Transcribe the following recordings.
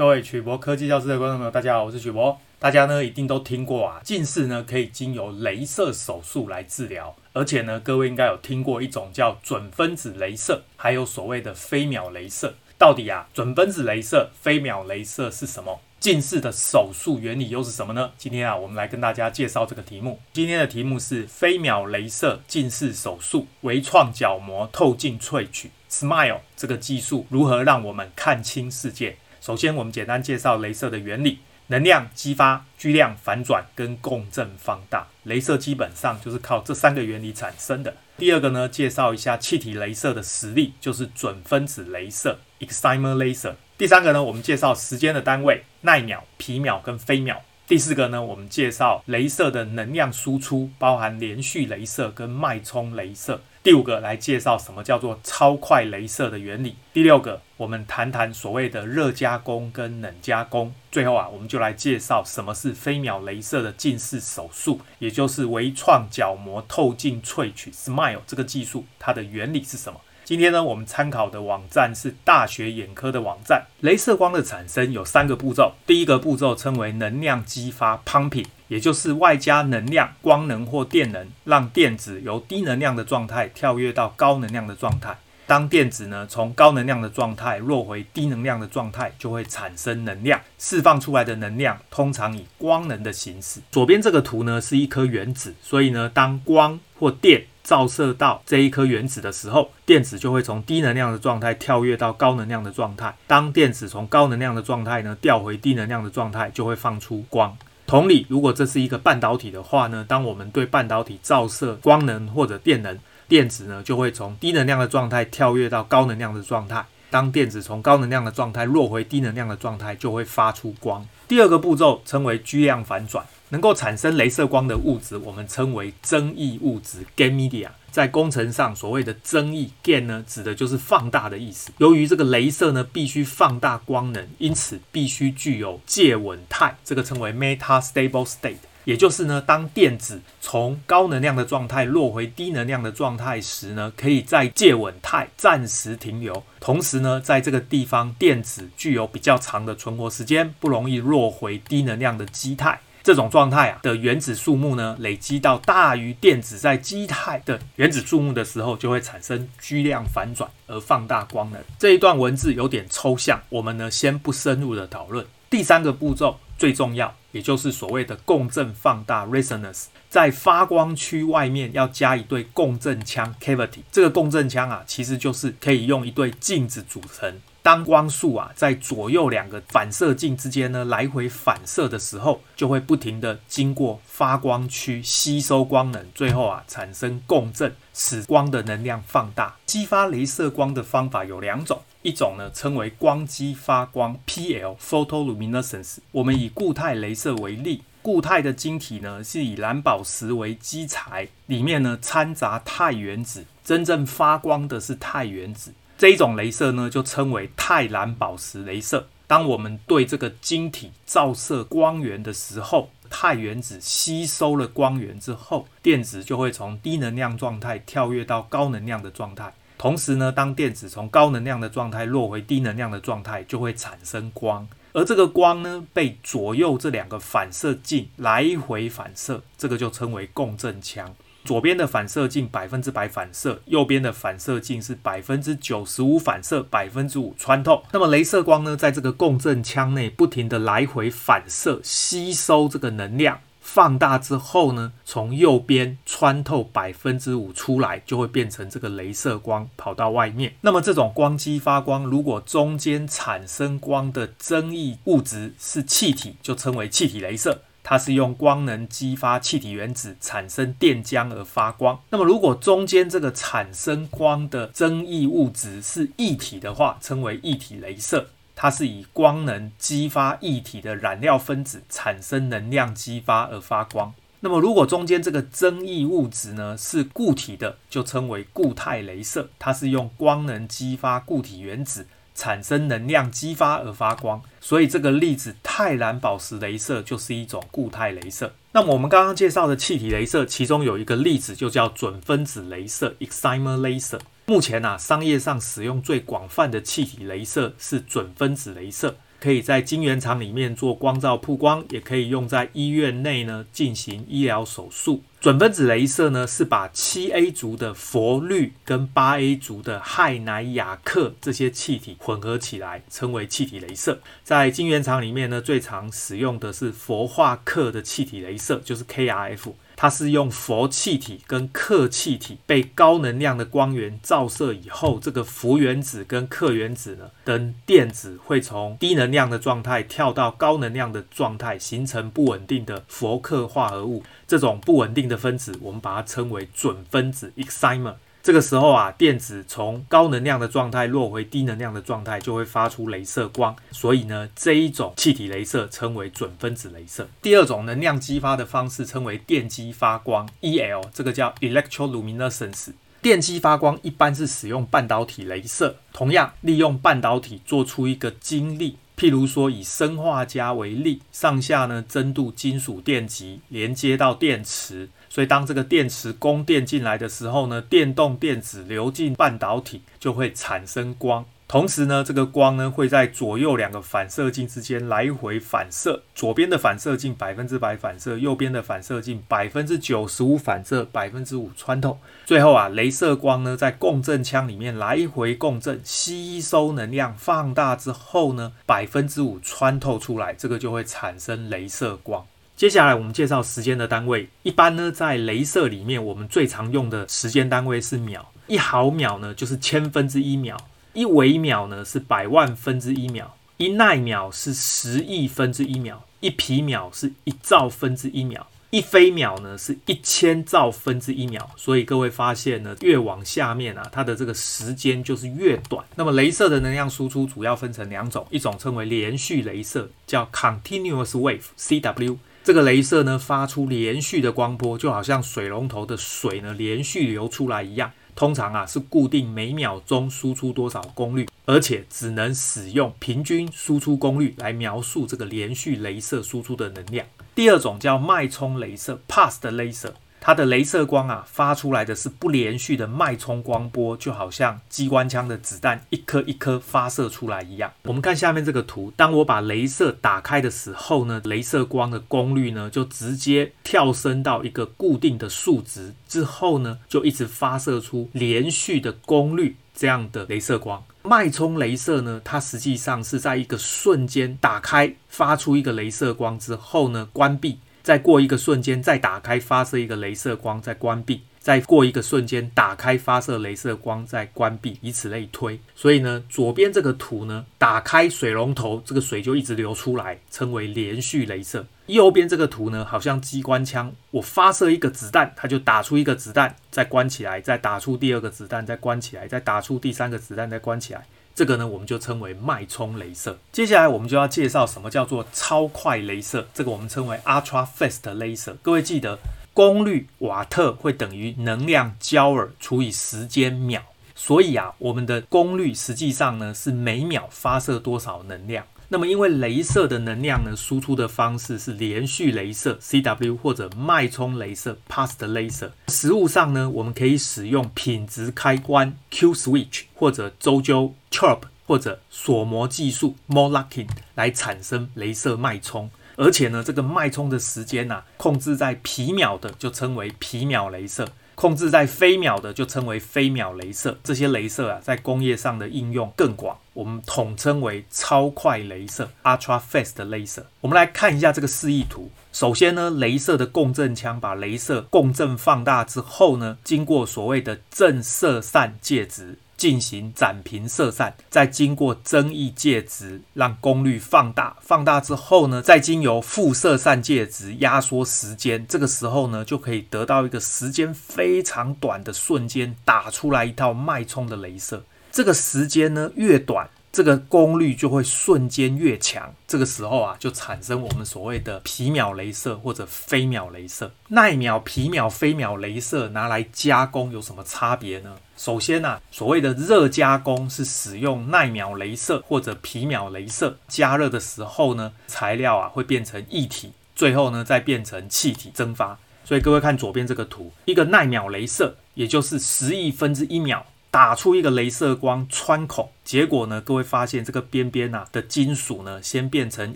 各位曲博科技教室的观众朋友，大家好，我是曲博。大家呢一定都听过啊，近视呢可以经由镭射手术来治疗，而且呢，各位应该有听过一种叫准分子镭射，还有所谓的飞秒镭射。到底啊，准分子镭射、飞秒镭射是什么？近视的手术原理又是什么呢？今天啊，我们来跟大家介绍这个题目。今天的题目是飞秒镭射近视手术，微创角膜透镜萃取 SMILE 这个技术如何让我们看清世界？首先，我们简单介绍雷射的原理：能量激发、巨量反转跟共振放大。雷射基本上就是靠这三个原理产生的。第二个呢，介绍一下气体雷射的实力，就是准分子雷射 （excimer laser）。第三个呢，我们介绍时间的单位，奈秒、皮秒跟飞秒。第四个呢，我们介绍雷射的能量输出，包含连续雷射跟脉冲雷射。第五个来介绍什么叫做超快雷射的原理。第六个，我们谈谈所谓的热加工跟冷加工。最后啊，我们就来介绍什么是飞秒雷射的近视手术，也就是微创角膜透镜萃取 （SMILE） 这个技术，它的原理是什么？今天呢，我们参考的网站是大学眼科的网站。雷射光的产生有三个步骤，第一个步骤称为能量激发 （pumping），也就是外加能量、光能或电能，让电子由低能量的状态跳跃到高能量的状态。当电子呢从高能量的状态落回低能量的状态，就会产生能量，释放出来的能量通常以光能的形式。左边这个图呢是一颗原子，所以呢，当光或电照射到这一颗原子的时候，电子就会从低能量的状态跳跃到高能量的状态。当电子从高能量的状态呢调回低能量的状态，就会放出光。同理，如果这是一个半导体的话呢，当我们对半导体照射光能或者电能，电子呢就会从低能量的状态跳跃到高能量的状态。当电子从高能量的状态落回低能量的状态，就会发出光。第二个步骤称为巨量反转，能够产生镭射光的物质，我们称为增益物质 （gain media）。在工程上，所谓的增益 （gain） 呢，指的就是放大的意思。由于这个雷射呢必须放大光能，因此必须具有介稳态，这个称为 metastable state。也就是呢，当电子从高能量的状态落回低能量的状态时呢，可以在介稳态暂时停留。同时呢，在这个地方，电子具有比较长的存活时间，不容易落回低能量的基态。这种状态啊的原子数目呢，累积到大于电子在基态的原子数目的时候，就会产生巨量反转而放大光能。这一段文字有点抽象，我们呢先不深入的讨论。第三个步骤最重要。也就是所谓的共振放大 （resonance），在发光区外面要加一对共振腔 （cavity）。这个共振腔啊，其实就是可以用一对镜子组成。当光束啊在左右两个反射镜之间呢来回反射的时候，就会不停地经过发光区吸收光能，最后啊产生共振，使光的能量放大。激发雷射光的方法有两种，一种呢称为光激发光 （PL，photoluminescence）。我们以固态雷射为例，固态的晶体呢是以蓝宝石为基材，里面呢掺杂钛原子，真正发光的是钛原子。这一种镭射呢，就称为钛蓝宝石镭射。当我们对这个晶体照射光源的时候，钛原子吸收了光源之后，电子就会从低能量状态跳跃到高能量的状态。同时呢，当电子从高能量的状态落回低能量的状态，就会产生光。而这个光呢，被左右这两个反射镜来回反射，这个就称为共振腔。左边的反射镜百分之百反射，右边的反射镜是百分之九十五反射，百分之五穿透。那么镭射光呢，在这个共振腔内不停地来回反射，吸收这个能量，放大之后呢，从右边穿透百分之五出来，就会变成这个镭射光跑到外面。那么这种光激发光，如果中间产生光的增益物质是气体，就称为气体镭射。它是用光能激发气体原子产生电浆而发光。那么，如果中间这个产生光的增益物质是液体的话，称为液体镭射。它是以光能激发液体的染料分子产生能量激发而发光。那么，如果中间这个增益物质呢是固体的，就称为固态镭射。它是用光能激发固体原子。产生能量激发而发光，所以这个例子钛蓝宝石镭射就是一种固态镭射。那么我们刚刚介绍的气体镭射，其中有一个例子就叫准分子镭射 （excimer laser）。目前啊，商业上使用最广泛的气体镭射是准分子镭射。可以在晶圆厂里面做光照曝光，也可以用在医院内呢进行医疗手术。准分子镭射呢，是把七 A 族的氟氯跟八 A 族的氦氖氬氪这些气体混合起来，称为气体镭射。在晶圆厂里面呢，最常使用的是氟化氪的气体镭射，就是 KrF。它是用氟气体跟氪气体被高能量的光源照射以后，这个氟原子跟氪原子呢，跟电子会从低能量的状态跳到高能量的状态，形成不稳定的氟克化合物。这种不稳定的分子，我们把它称为准分子 （excimer）。这个时候啊，电子从高能量的状态落回低能量的状态，就会发出雷射光。所以呢，这一种气体雷射称为准分子雷射。第二种能量激发的方式称为电击发光 （EL），这个叫 electroluminescence。电击发光一般是使用半导体雷射，同样利用半导体做出一个晶粒。譬如说，以砷化镓为例，上下呢针镀金属电极连接到电池，所以当这个电池供电进来的时候呢，电动电子流进半导体，就会产生光。同时呢，这个光呢会在左右两个反射镜之间来回反射，左边的反射镜百分之百反射，右边的反射镜百分之九十五反射，百分之五穿透。最后啊，镭射光呢在共振腔里面来回共振，吸收能量放大之后呢，百分之五穿透出来，这个就会产生镭射光。接下来我们介绍时间的单位，一般呢在镭射里面，我们最常用的时间单位是秒，一毫秒呢就是千分之一秒。一微秒呢是百万分之一秒，一奈秒是十亿分之一秒，一皮秒是一兆分之一秒，一飞秒呢是一千兆分之一秒。所以各位发现呢，越往下面啊，它的这个时间就是越短。那么镭射的能量输出主要分成两种，一种称为连续镭射，叫 continuous wave（CW）。这个镭射呢发出连续的光波，就好像水龙头的水呢连续流出来一样。通常啊是固定每秒钟输出多少功率，而且只能使用平均输出功率来描述这个连续镭射输出的能量。第二种叫脉冲镭射 （pulse laser）。它的镭射光啊，发出来的是不连续的脉冲光波，就好像机关枪的子弹一颗一颗发射出来一样。我们看下面这个图，当我把镭射打开的时候呢，镭射光的功率呢就直接跳升到一个固定的数值，之后呢就一直发射出连续的功率这样的镭射光。脉冲镭射呢，它实际上是在一个瞬间打开，发出一个镭射光之后呢关闭。再过一个瞬间，再打开发射一个镭射光，再关闭；再过一个瞬间，打开发射镭射光，再关闭，以此类推。所以呢，左边这个图呢，打开水龙头，这个水就一直流出来，称为连续镭射。右边这个图呢，好像机关枪，我发射一个子弹，它就打出一个子弹，再关起来，再打出第二个子弹，再关起来，再打出第三个子弹，再关起来。这个呢，我们就称为脉冲镭射。接下来我们就要介绍什么叫做超快镭射，这个我们称为 ultra fast laser。各位记得，功率瓦特会等于能量焦耳除以时间秒，所以啊，我们的功率实际上呢是每秒发射多少能量。那么，因为镭射的能量呢，输出的方式是连续镭射 （CW） 或者脉冲镭射 （pulsed laser）。实物上呢，我们可以使用品质开关 （Q switch） 或者周灸 （chirp） 或者锁膜技术 （Mode locking） 来产生镭射脉冲。而且呢，这个脉冲的时间呐、控制在皮秒的就称为皮秒镭射。控制在飞秒的就称为飞秒镭射，这些镭射啊，在工业上的应用更广，我们统称为超快镭射 （ultra fast laser）。我们来看一下这个示意图。首先呢，镭射的共振腔把镭射共振放大之后呢，经过所谓的正射散介质。进行展平射散，再经过增益介质让功率放大，放大之后呢，再经由负射散介质压缩时间，这个时候呢，就可以得到一个时间非常短的瞬间，打出来一套脉冲的镭射。这个时间呢越短，这个功率就会瞬间越强，这个时候啊，就产生我们所谓的皮秒雷射或者飞秒雷射。奈秒、皮秒、飞秒雷射拿来加工有什么差别呢？首先啊，所谓的热加工是使用奈秒雷射或者皮秒雷射，加热的时候呢，材料啊会变成液体，最后呢再变成气体蒸发。所以各位看左边这个图，一个奈秒雷射，也就是十亿分之一秒。打出一个镭射光穿孔，结果呢，各位发现这个边边啊的金属呢，先变成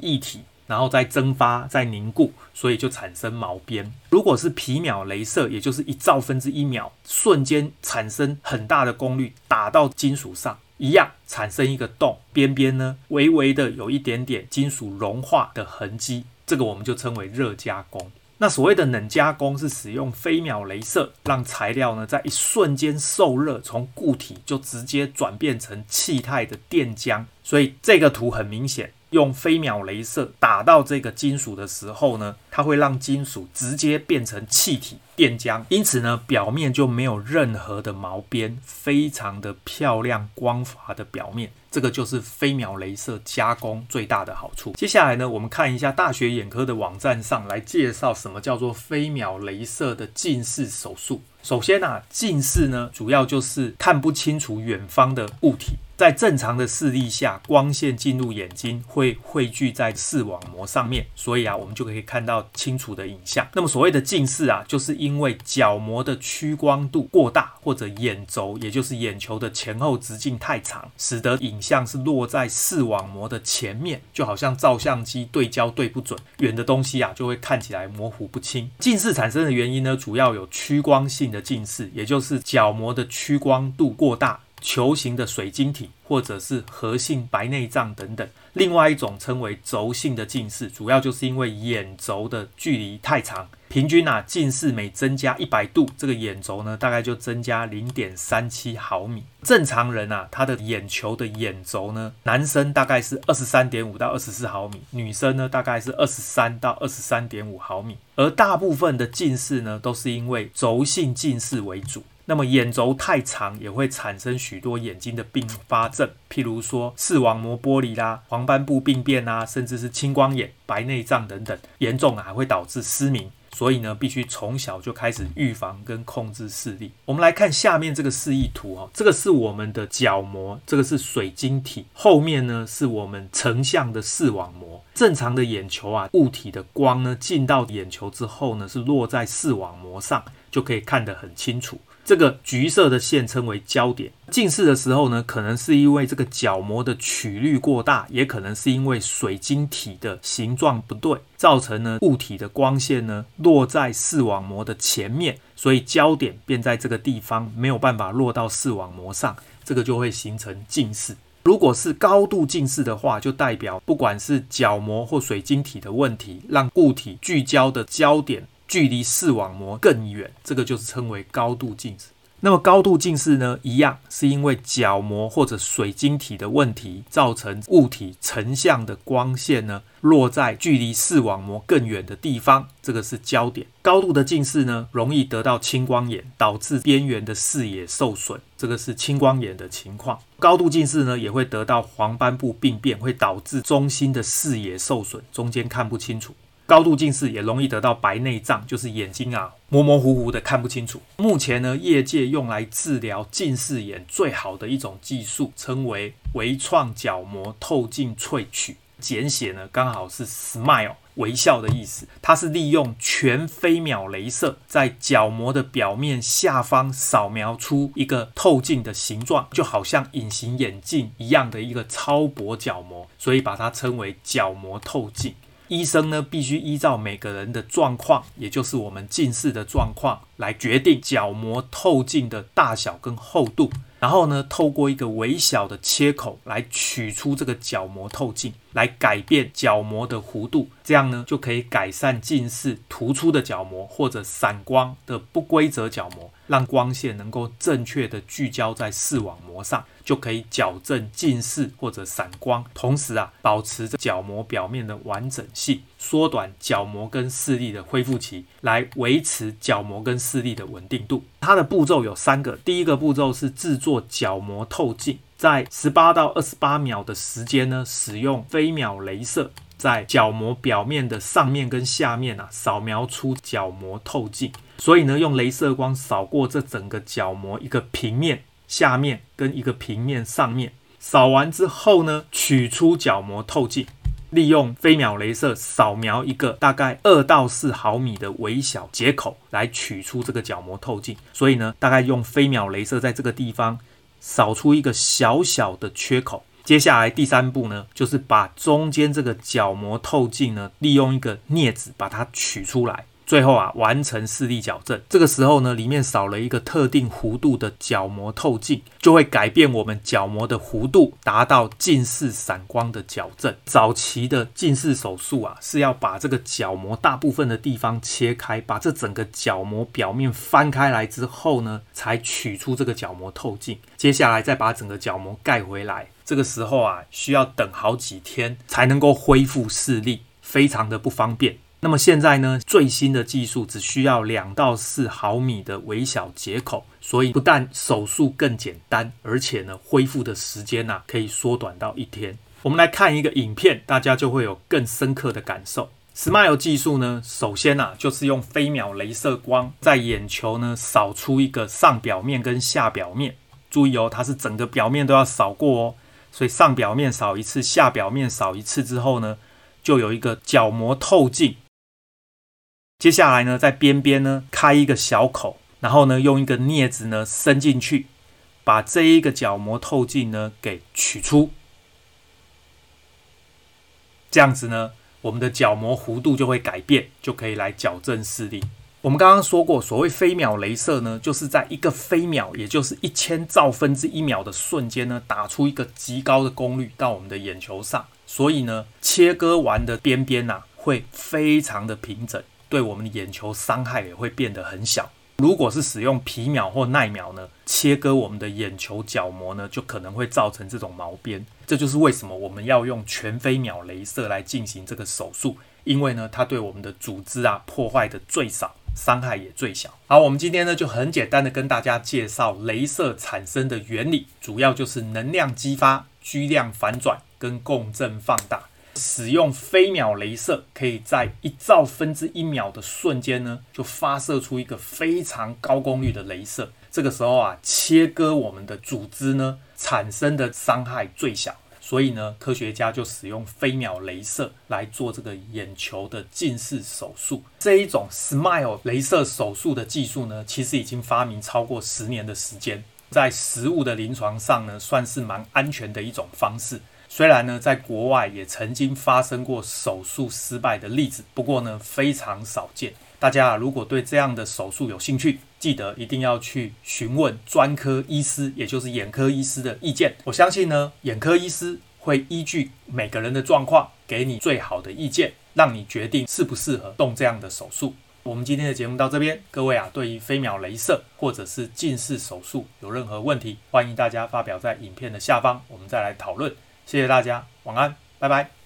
液体，然后再蒸发、再凝固，所以就产生毛边。如果是皮秒镭射，也就是一兆分之一秒，瞬间产生很大的功率，打到金属上，一样产生一个洞，边边呢微微的有一点点金属融化的痕迹，这个我们就称为热加工。那所谓的冷加工是使用飞秒镭射，让材料呢在一瞬间受热，从固体就直接转变成气态的电浆。所以这个图很明显，用飞秒镭射打到这个金属的时候呢，它会让金属直接变成气体电浆，因此呢表面就没有任何的毛边，非常的漂亮光滑的表面。这个就是飞秒镭射加工最大的好处。接下来呢，我们看一下大学眼科的网站上来介绍什么叫做飞秒镭射的近视手术。首先啊，近视呢主要就是看不清楚远方的物体。在正常的视力下，光线进入眼睛会汇聚在视网膜上面，所以啊，我们就可以看到清楚的影像。那么所谓的近视啊，就是因为角膜的屈光度过大，或者眼轴，也就是眼球的前后直径太长，使得影像是落在视网膜的前面，就好像照相机对焦对不准，远的东西啊就会看起来模糊不清。近视产生的原因呢，主要有屈光性的近视，也就是角膜的屈光度过大。球形的水晶体，或者是核性白内障等等。另外一种称为轴性的近视，主要就是因为眼轴的距离太长。平均啊，近视每增加一百度，这个眼轴呢，大概就增加零点三七毫米。正常人啊，他的眼球的眼轴呢，男生大概是二十三点五到二十四毫米，女生呢大概是二十三到二十三点五毫米。而大部分的近视呢，都是因为轴性近视为主。那么眼轴太长也会产生许多眼睛的并发症，譬如说视网膜剥离啦、黄斑部病变啊，甚至是青光眼、白内障等等，严重还会导致失明。所以呢，必须从小就开始预防跟控制视力。我们来看下面这个示意图哈，这个是我们的角膜，这个是水晶体，后面呢是我们成像的视网膜。正常的眼球啊，物体的光呢进到眼球之后呢，是落在视网膜上，就可以看得很清楚。这个橘色的线称为焦点。近视的时候呢，可能是因为这个角膜的曲率过大，也可能是因为水晶体的形状不对，造成呢物体的光线呢落在视网膜的前面，所以焦点便在这个地方，没有办法落到视网膜上，这个就会形成近视。如果是高度近视的话，就代表不管是角膜或水晶体的问题，让物体聚焦的焦点。距离视网膜更远，这个就是称为高度近视。那么高度近视呢，一样是因为角膜或者水晶体的问题，造成物体成像的光线呢落在距离视网膜更远的地方，这个是焦点。高度的近视呢，容易得到青光眼，导致边缘的视野受损，这个是青光眼的情况。高度近视呢，也会得到黄斑部病变，会导致中心的视野受损，中间看不清楚。高度近视也容易得到白内障，就是眼睛啊模模糊糊的看不清楚。目前呢，业界用来治疗近视眼最好的一种技术，称为微创角膜透镜萃取，简写呢刚好是 SMILE 微笑的意思。它是利用全飞秒镭射在角膜的表面下方扫描出一个透镜的形状，就好像隐形眼镜一样的一个超薄角膜，所以把它称为角膜透镜。医生呢，必须依照每个人的状况，也就是我们近视的状况，来决定角膜透镜的大小跟厚度。然后呢，透过一个微小的切口来取出这个角膜透镜，来改变角膜的弧度，这样呢，就可以改善近视突出的角膜或者散光的不规则角膜，让光线能够正确的聚焦在视网膜上。就可以矫正近视或者散光，同时啊，保持着角膜表面的完整性，缩短角膜跟视力的恢复期，来维持角膜跟视力的稳定度。它的步骤有三个，第一个步骤是制作角膜透镜，在十八到二十八秒的时间呢，使用飞秒镭射在角膜表面的上面跟下面啊，扫描出角膜透镜。所以呢，用镭射光扫过这整个角膜一个平面。下面跟一个平面上面扫完之后呢，取出角膜透镜，利用飞秒镭射扫描一个大概二到四毫米的微小接口来取出这个角膜透镜。所以呢，大概用飞秒镭射在这个地方扫出一个小小的缺口。接下来第三步呢，就是把中间这个角膜透镜呢，利用一个镊子把它取出来。最后啊，完成视力矫正。这个时候呢，里面少了一个特定弧度的角膜透镜，就会改变我们角膜的弧度，达到近视散光的矫正。早期的近视手术啊，是要把这个角膜大部分的地方切开，把这整个角膜表面翻开来之后呢，才取出这个角膜透镜。接下来再把整个角膜盖回来。这个时候啊，需要等好几天才能够恢复视力，非常的不方便。那么现在呢，最新的技术只需要两到四毫米的微小接口，所以不但手术更简单，而且呢，恢复的时间呢、啊、可以缩短到一天。我们来看一个影片，大家就会有更深刻的感受。Smile 技术呢，首先啊，就是用飞秒镭射光在眼球呢扫出一个上表面跟下表面，注意哦，它是整个表面都要扫过哦，所以上表面扫一次，下表面扫一次之后呢，就有一个角膜透镜。接下来呢，在边边呢开一个小口，然后呢用一个镊子呢伸进去，把这一个角膜透镜呢给取出。这样子呢，我们的角膜弧度就会改变，就可以来矫正视力。我们刚刚说过，所谓飞秒雷射呢，就是在一个飞秒，也就是一千兆分之一秒的瞬间呢，打出一个极高的功率到我们的眼球上，所以呢，切割完的边边呐、啊，会非常的平整。对我们的眼球伤害也会变得很小。如果是使用皮秒或耐秒呢，切割我们的眼球角膜呢，就可能会造成这种毛边。这就是为什么我们要用全飞秒镭射来进行这个手术，因为呢，它对我们的组织啊破坏的最少，伤害也最小。好，我们今天呢就很简单的跟大家介绍镭射产生的原理，主要就是能量激发、巨量反转跟共振放大。使用飞秒镭射，可以在一兆分之一秒的瞬间呢，就发射出一个非常高功率的镭射。这个时候啊，切割我们的组织呢，产生的伤害最小。所以呢，科学家就使用飞秒镭射来做这个眼球的近视手术。这一种 SMILE 雷射手术的技术呢，其实已经发明超过十年的时间，在实物的临床上呢，算是蛮安全的一种方式。虽然呢，在国外也曾经发生过手术失败的例子，不过呢，非常少见。大家如果对这样的手术有兴趣，记得一定要去询问专科医师，也就是眼科医师的意见。我相信呢，眼科医师会依据每个人的状况，给你最好的意见，让你决定适不适合动这样的手术。我们今天的节目到这边，各位啊，对于飞秒镭射或者是近视手术有任何问题，欢迎大家发表在影片的下方，我们再来讨论。谢谢大家，晚安，拜拜。